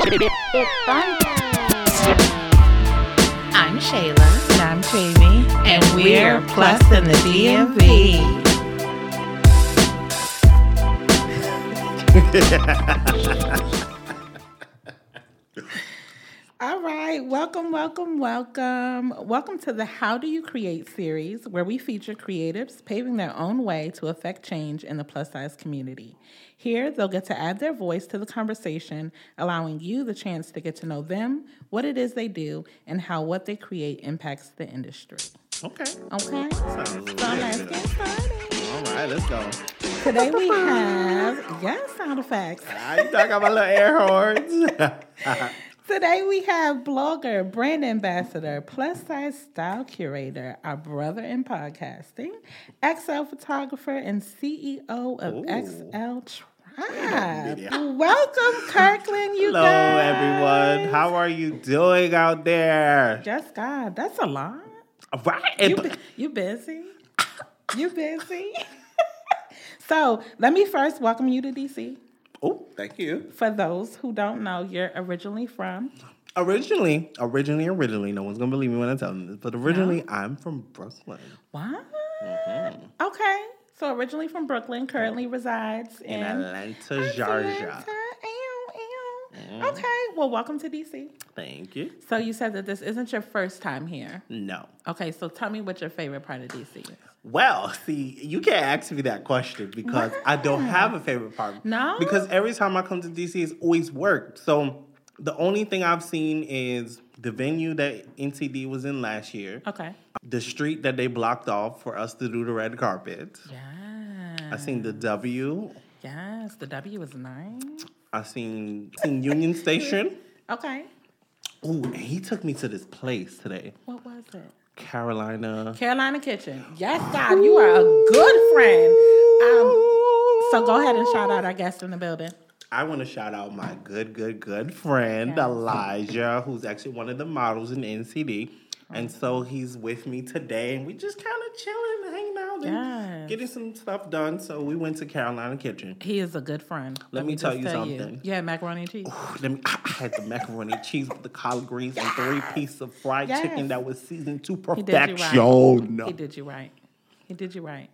It's fun. I'm Shayla. And I'm Jamie. And we're Plus in the DMV. right, welcome, welcome, welcome. Welcome to the How Do You Create series, where we feature creatives paving their own way to affect change in the plus size community. Here, they'll get to add their voice to the conversation, allowing you the chance to get to know them, what it is they do, and how what they create impacts the industry. Okay. Okay? So let's get started. All right, let's go. Today we have, yes, sound effects. Ah, you talking about little air horns? Today we have blogger, brand ambassador, plus size style curator, our brother in podcasting, XL photographer, and CEO of Ooh. XL Tribe. Welcome, Kirkland, you Hello, guys. everyone. How are you doing out there? Just God, that's a lot. Right. You, bu- you busy? You busy? so let me first welcome you to DC. Oh, thank you. For those who don't know, you're originally from Originally, originally, originally, no one's gonna believe me when I tell them this, but originally, I'm from Brooklyn, What? Mm-hmm. Okay. So originally from Brooklyn, currently resides in, in Atlanta, Atlanta. Georgia. Ew, Mm-hmm. Okay. Well, welcome to DC. Thank you. So you said that this isn't your first time here. No. Okay. So tell me what your favorite part of DC is. Well, see, you can't ask me that question because I don't have a favorite part. No? Because every time I come to DC, it's always work. So the only thing I've seen is the venue that NCD was in last year, Okay. the street that they blocked off for us to do the red carpet. Yeah. I seen the W. Yes. The W is nice. I seen, seen Union Station. Okay. Ooh, and he took me to this place today, What was it? Carolina. Carolina Kitchen. Yes, God, you are a good friend. Um, so go ahead and shout out our guest in the building. I want to shout out my good, good, good friend Yes. Elijah, who's actually one of the models in NCD. And so he's with me today, and we just kind of chilling, hanging Yes. getting some stuff done. So we went to Carolina Kitchen. He is a good friend. Let me tell just you something. You had macaroni and cheese. Let me, I had the macaroni and cheese with the collard greens and three pieces of fried Yes. chicken that was seasoned to He did you right. perfection. He did you right. He did you right.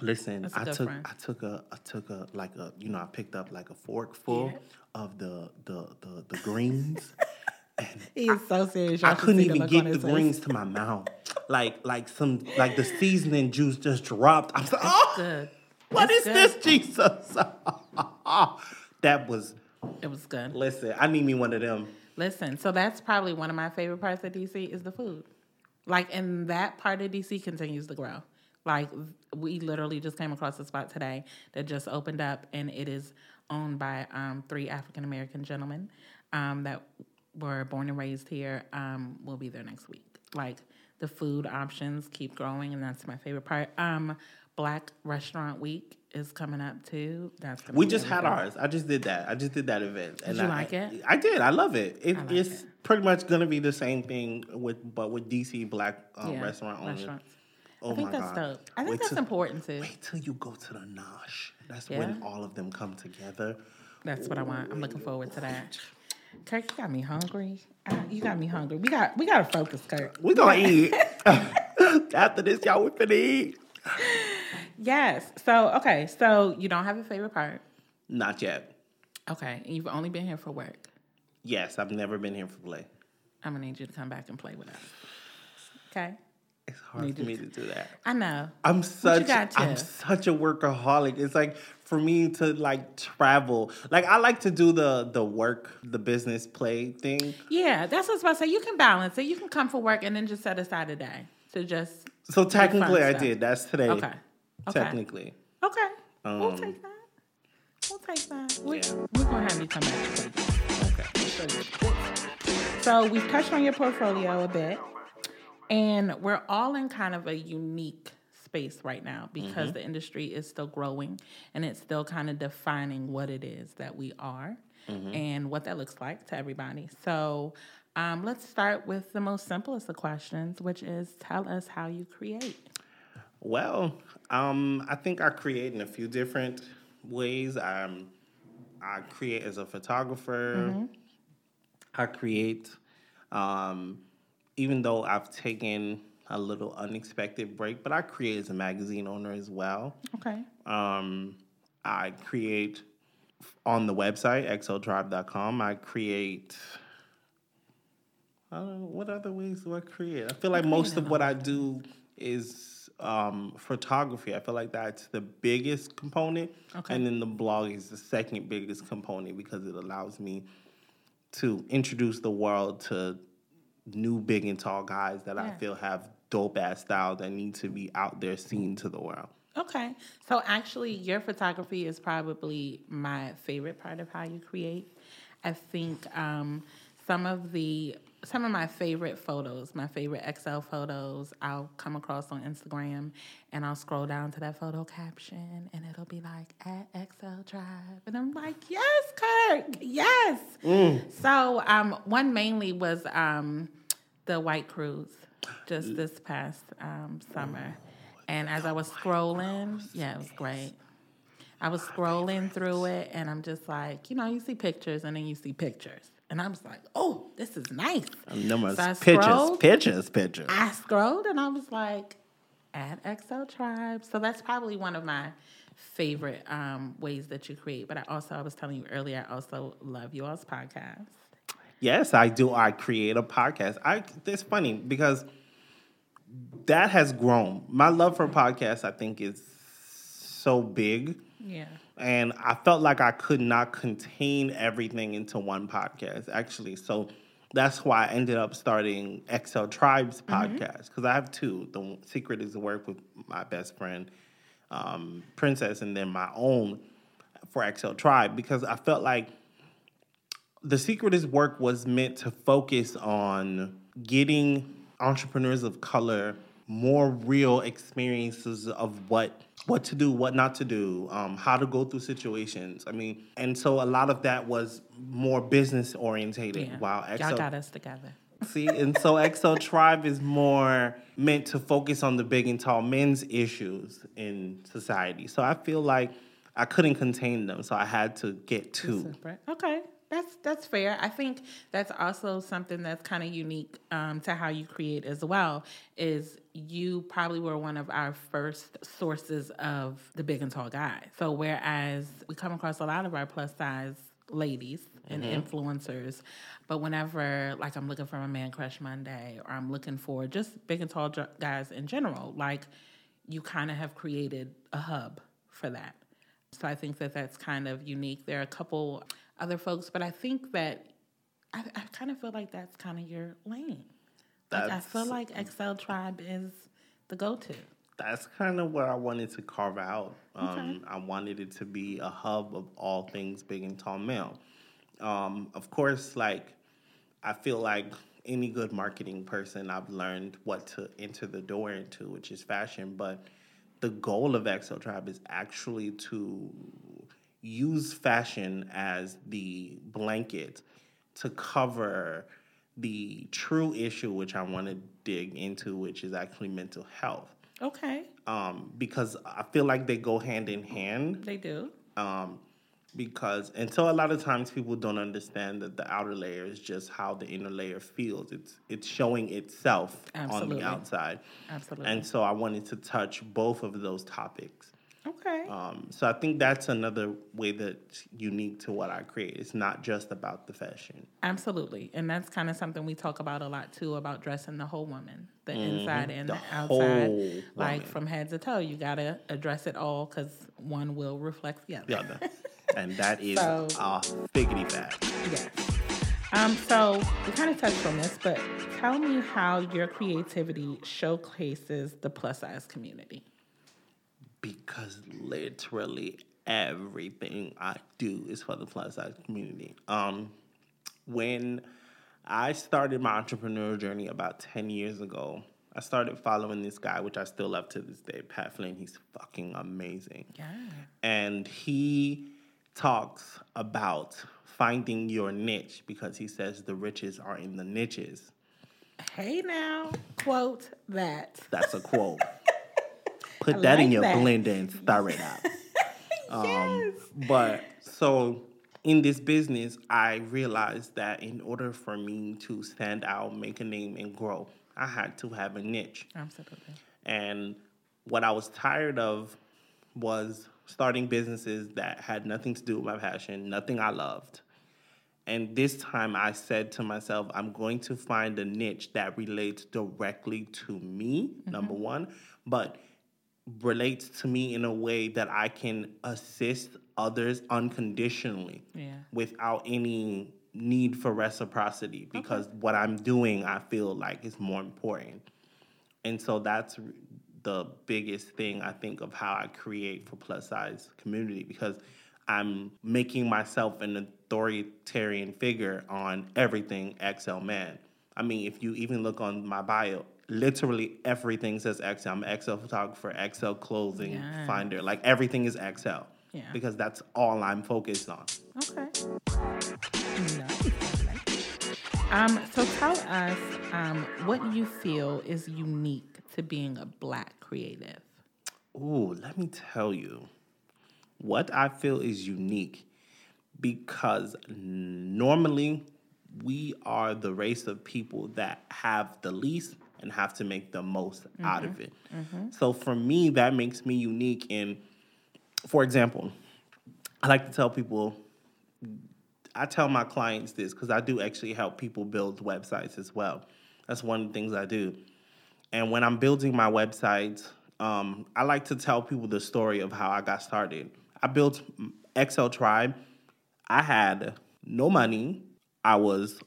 Listen, That's a I took friend. I took a I took a like a you know I picked up like a fork full Yeah. of the the the, the greens. He is so serious. I Y'all should couldn't even get the greens to my mouth. Like like some like the seasoning juice just dropped. I'm like, oh, Good. what is good. this, Jesus? that was It was good. listen. I need me one of them. Listen, so that's probably one of my favorite parts of DC is the food. Like, and that part of DC continues to grow. Like, we literally just came across a spot today that just opened up, and it is owned by um, three African American gentlemen um, that were born and raised here. Um, will be there next week. Like, the food options keep growing, and that's my favorite part. Um, Black Restaurant Week is coming up too. That's We just had ours. I just did that. I just did that event. Did you like it? I did. I love it. it like it's pretty much gonna be the same thing with but with DC Black um, Yeah, restaurant owners. Oh I think my that's god! dope. I think Wait that's till- important too. Wait till you go to the Nosh. That's Yeah? when all of them come together. That's what I want. I'm looking forward to that. Kirk, you got me hungry. Uh, you got me hungry. We got we got to focus, Kirk. We gonna eat. After this, y'all we finna eat. Yes. So okay. So you don't have a favorite part. Not yet. Okay. And you've only been here for work. Yes, I've never been here for play. I'm gonna need you to come back and play with us. Okay. It's hard for me to do that. I know. I'm such I'm such a workaholic. It's like for me to like travel. Like I like to do the the work, the business play thing. Yeah, that's what I was about to say. You can balance it. You can come for work and then just set aside a day to just. So technically I stuff. did. That's today. Okay. Okay. Technically. Okay. we'll Um, take that. We'll take that. We, yeah. We're gonna have you come back. Okay. So we've touched on your portfolio a bit, and we're all in kind of a unique space right now because the industry is still growing and it's still kind of defining what it is that we are and what that looks like to everybody. So um, let's start with the most simplest of questions, which is tell us how you create. Well, um, I think I create in a few different ways. Um, I create as a photographer. I create. Um, even though I've taken a little unexpected break, but I create as a magazine owner as well. Okay. Um, I create on the website xltribe.com. I create. I don't know, what other ways do I create? I feel like most of what I do is um, photography. I feel like that's the biggest component, Okay. and then the blog is the second biggest component because it allows me to introduce the world to new big and tall guys that I feel have dope ass style that need to be out there seen to the world. Okay. So actually, your photography is probably my favorite part of how you create. I think um, some of the some of my favorite photos, my favorite XL photos, I'll come across on Instagram and I'll scroll down to that photo caption and it'll be like at XL Tribe. And I'm like, yes, Kirk, yes. So um, one mainly was um, the White Cruise just this past um, summer. And as I was scrolling, yeah, it was great. I was scrolling through it, and I'm just like, you know, you see pictures, and then you see pictures, and I was like, oh, this is nice. Numerous So pictures, scrolled. pictures, pictures. I scrolled, and I was like, add XL Tribe. So that's probably one of my favorite um, ways that you create. But I also, I was telling you earlier, I also love you all's podcast. Yes, I do. I create a podcast. I it's funny because that has grown. My love for podcasts, I think, is so big. Yeah. And I felt like I could not contain everything into one podcast, actually. So that's why I ended up starting XL Tribes podcast because I have two. The secret is to work with my best friend, um, Princess, and then my own for XL Tribe because I felt like the secret is work was meant to focus on getting entrepreneurs of color more real experiences of what what to do, what not to do, um, how to go through situations. I mean, and so a lot of that was more business orientated. Yeah. While Y'all got us together. See, and so XL Tribe is more meant to focus on the big and tall men's issues in society. So I feel like I couldn't contain them, so I had to get two. Okay, that's that's fair. I think that's also something that's kind of unique um, to how you create as well. Is you probably were one of our first sources of the big and tall guy. So whereas we come across a lot of our plus size ladies and influencers, but whenever like I'm looking for my man crush Monday or I'm looking for just big and tall guys in general, like you kind of have created a hub for that. So I think that that's kind of unique. There are a couple other folks, but I think that I, I kind of feel like that's kind of your lane. Like I feel like XL Tribe is the go-to. that's kind of what I wanted to carve out. Um, I wanted it to be a hub of all things big and tall male. Um, of course, like I feel like any good marketing person, I've learned what to enter the door into, which is fashion. But the goal of XL Tribe is actually to use fashion as the blanket to cover the true issue, which I want to dig into, which is actually mental health. Okay, Um, because I feel like they go hand in hand they do. um, because until a lot of times people don't understand that the outer layer is just how the inner layer feels. It's it's showing itself Absolutely. on the outside, Absolutely. and so I wanted to touch both of those topics. Okay. Um, so I think that's another way that's unique to what I create. It's not just about the fashion. Absolutely. And that's kind of something we talk about a lot too about dressing the whole woman, the inside and the, The outside. Like from head to toe, you got to address it all because one will reflect the other. The other, and that is So- a figgity fact. Yes. Um, so we kind of touched on this, but tell me how your creativity showcases the plus size community. Because literally everything I do is for the plus size community. Um, when I started my entrepreneurial journey about 10 years ago, I started following this guy, which I still love to this day, Pat Flynn. He's fucking amazing. Yeah. And he talks about finding your niche because he says the riches are in the niches. Hey now, quote that. That's a quote. Put I that in your that. blender and stir it up. Um, But so in this business, I realized that in order for me to stand out, make a name, and grow, I had to have a niche. Absolutely. And what I was tired of was starting businesses that had nothing to do with my passion, nothing I loved. And this time I said to myself, I'm going to find a niche that relates directly to me, number one, but relates to me in a way that I can assist others unconditionally Yeah. without any need for reciprocity because what I'm doing I feel like is more important. And so that's the biggest thing I think of how I create for plus size community because I'm making myself an authoritarian figure on everything XL man. I mean, if you even look on my bio, literally everything says XL. I'm an XL photographer, XL clothing Yes. finder. Like everything is XL. Yeah. Because that's all I'm focused on. Okay. Nice. Um, so tell us um, what you feel is unique to being a black creative. Ooh, let me tell you what I feel is unique because normally we are the race of people that have the least and have to make the most out of it. So for me, that makes me unique And for example, I like to tell people, I tell my clients this because I do actually help people build websites as well. That's one of the things I do. And when I'm building my websites, um, I like to tell people the story of how I got started. I built XL Tribe. I had no money. I was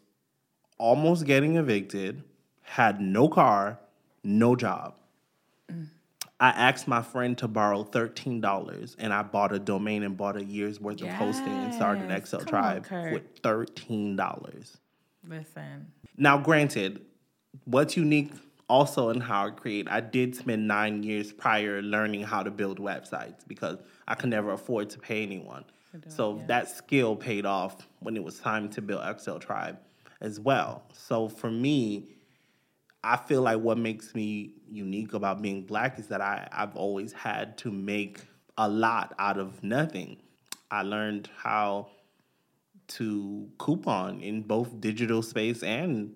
almost getting evicted, had no car, no job. Mm. I asked my friend to borrow $13 and I bought a domain and bought a year's worth of hosting and started Yes. XL Come Tribe Kurt. with $13. Listen, Now, granted, what's unique also in how I create, I did spend nine years prior learning how to build websites because I could never afford to pay anyone. So that skill paid off when it was time to build XL Tribe as well. So for me, I feel like what makes me unique about being black is that I, I've always had to make a lot out of nothing. I learned how to coupon in both digital space and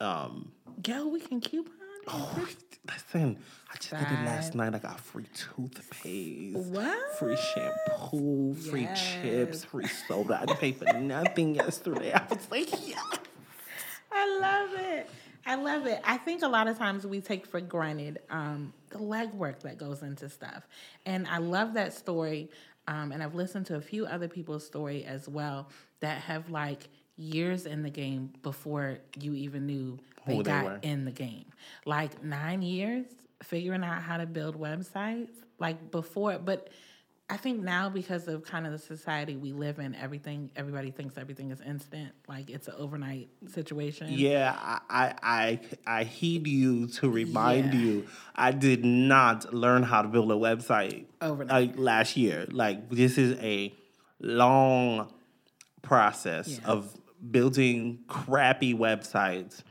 um yo, we can coupon. oh, listen, I just did it last night. I got free toothpaste. What? Free shampoo, free chips, free soda. I didn't pay for nothing yesterday. I was like, yeah. I love it. I love it. I think a lot of times we take for granted um, the legwork that goes into stuff. And I love that story. Um, and I've listened to a few other people's story as well that have like years in the game before you even knew they Who they got were. in the game. Like nine years figuring out how to build websites. Like before, but I think now because of kind of the society we live in, everything everybody thinks everything is instant. Like it's an overnight situation. Yeah, I, I I I heed you to remind Yeah. you. I did not learn how to build a website Overnight. like last year. Like this is a long process Yeah. of building crappy websites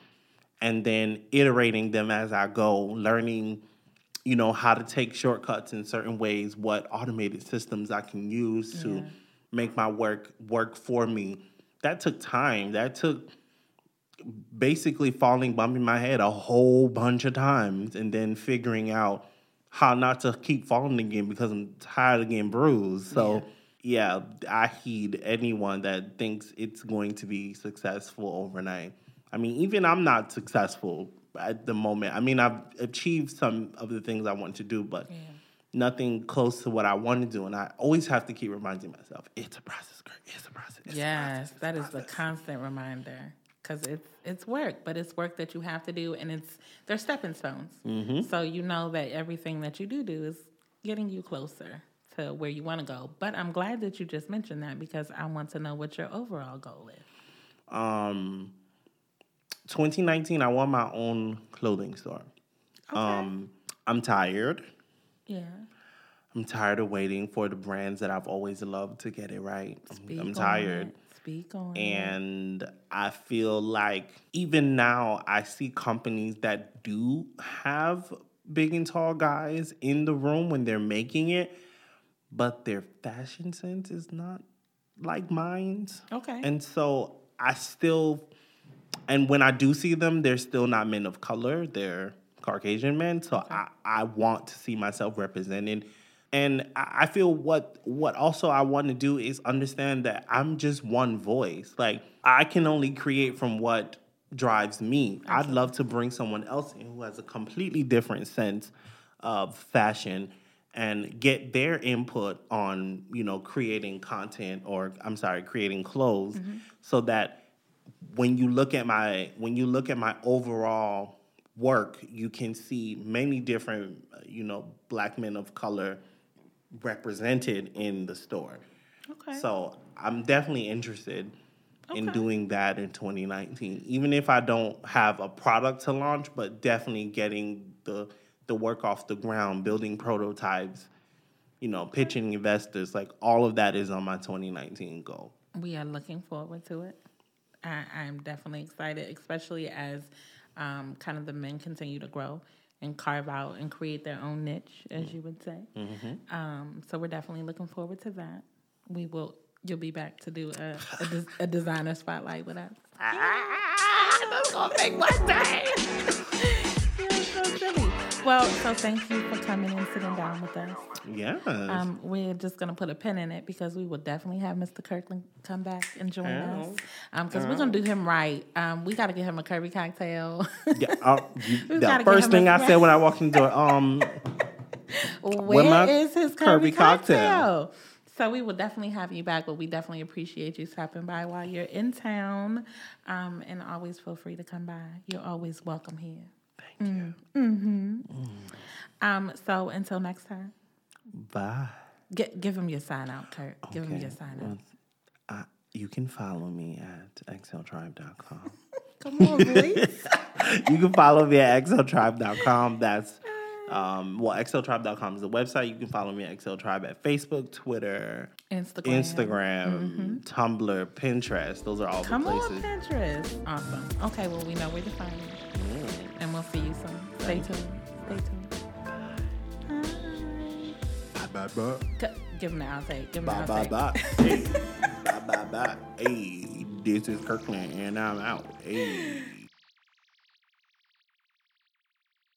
and then iterating them as I go, learning, you know, how to take shortcuts in certain ways, what automated systems I can use to make my work work for me. That took time. That took basically falling, bumping my head a whole bunch of times, and then figuring out how not to keep falling again because I'm tired of getting bruised. So, yeah, I heed anyone that thinks it's going to be successful overnight. I mean, even I'm not successful at the moment. I mean, I've achieved some of the things I want to do, but nothing close to what I want to do. And I always have to keep reminding myself, it's a process, girl. It's a process. It's a Yes, process, a that is the constant reminder because it's it's work, but it's work that you have to do, and it's they're stepping stones. Mm-hmm. So you know that everything that you do do is getting you closer to where you want to go. But I'm glad that you just mentioned that because I want to know what your overall goal is. um 2019 I want my own clothing store. Okay. Um I'm tired. yeah. I'm tired of waiting for the brands that I've always loved to get it right. I'm- Speak I'm tired. it. Speak on it. And I feel like even now I see companies that do have big and tall guys in the room when they're making it, but their fashion sense is not like mine. Okay. And so I still, and when I do see them, they're still not men of color. They're Caucasian men. So I, I want to see myself represented. And I I feel what what also I want to do is understand that I'm just one voice. Like I can only create from what drives me. I'd love to bring someone else in who has a completely different sense of fashion and get their input on, you know, creating content or I'm sorry, creating clothes mm-hmm. so that when you look at my when you look at my overall work, you can see many different, uh, you know, black men of color represented in the store. okay. So I'm definitely interested in doing that in 2019. Even if I don't have a product to launch, but definitely getting the the work off the ground, building prototypes, you know, pitching investors, like all of that is on my 2019 goal. We are looking forward to it. I, I'm definitely excited, especially as um, kind of the men continue to grow and carve out and create their own niche, as you would say. Um, so we're definitely looking forward to that. We will. You'll be back to do a, a, des- a designer spotlight with us. That's gonna make my day. You're so silly. Well, so thank you for coming and sitting down with us. Yeah. Um, we're just gonna put a pin in it because we will definitely have Mr. Kirkland come back and join us. Um, because we're gonna do him right. Um, we gotta get him a Kirby cocktail. yeah, uh, you- the first thing a I said when I walked in the door, um, Where is his Kirby, Kirby cocktail? cocktail? So we will definitely have you back, but we definitely appreciate you stopping by while you're in town. Um, and always feel free to come by. You're always welcome here. Thank you. Um, so until next time, Bye. get, give him your sign out, Kurt. Give him your sign well, out. uh, you can follow me at xltribe.com. Come on, boys. you can follow me at xltribe.com. That's um, well, xltribe.com is the website. You can follow me at xltribe at Facebook, Twitter, Instagram. Instagram, Tumblr, Pinterest. Those are all Come the on. Pinterest. Awesome. Okay, well, we know where to find you. And we'll you soon. Stay tuned. Stay tuned. Bye. Bye bye bye. C- Give him the outtake. Give him Bye the bye outtake. bye. Hey. bye bye bye. Hey, this is Kirkland and I'm out. Hey.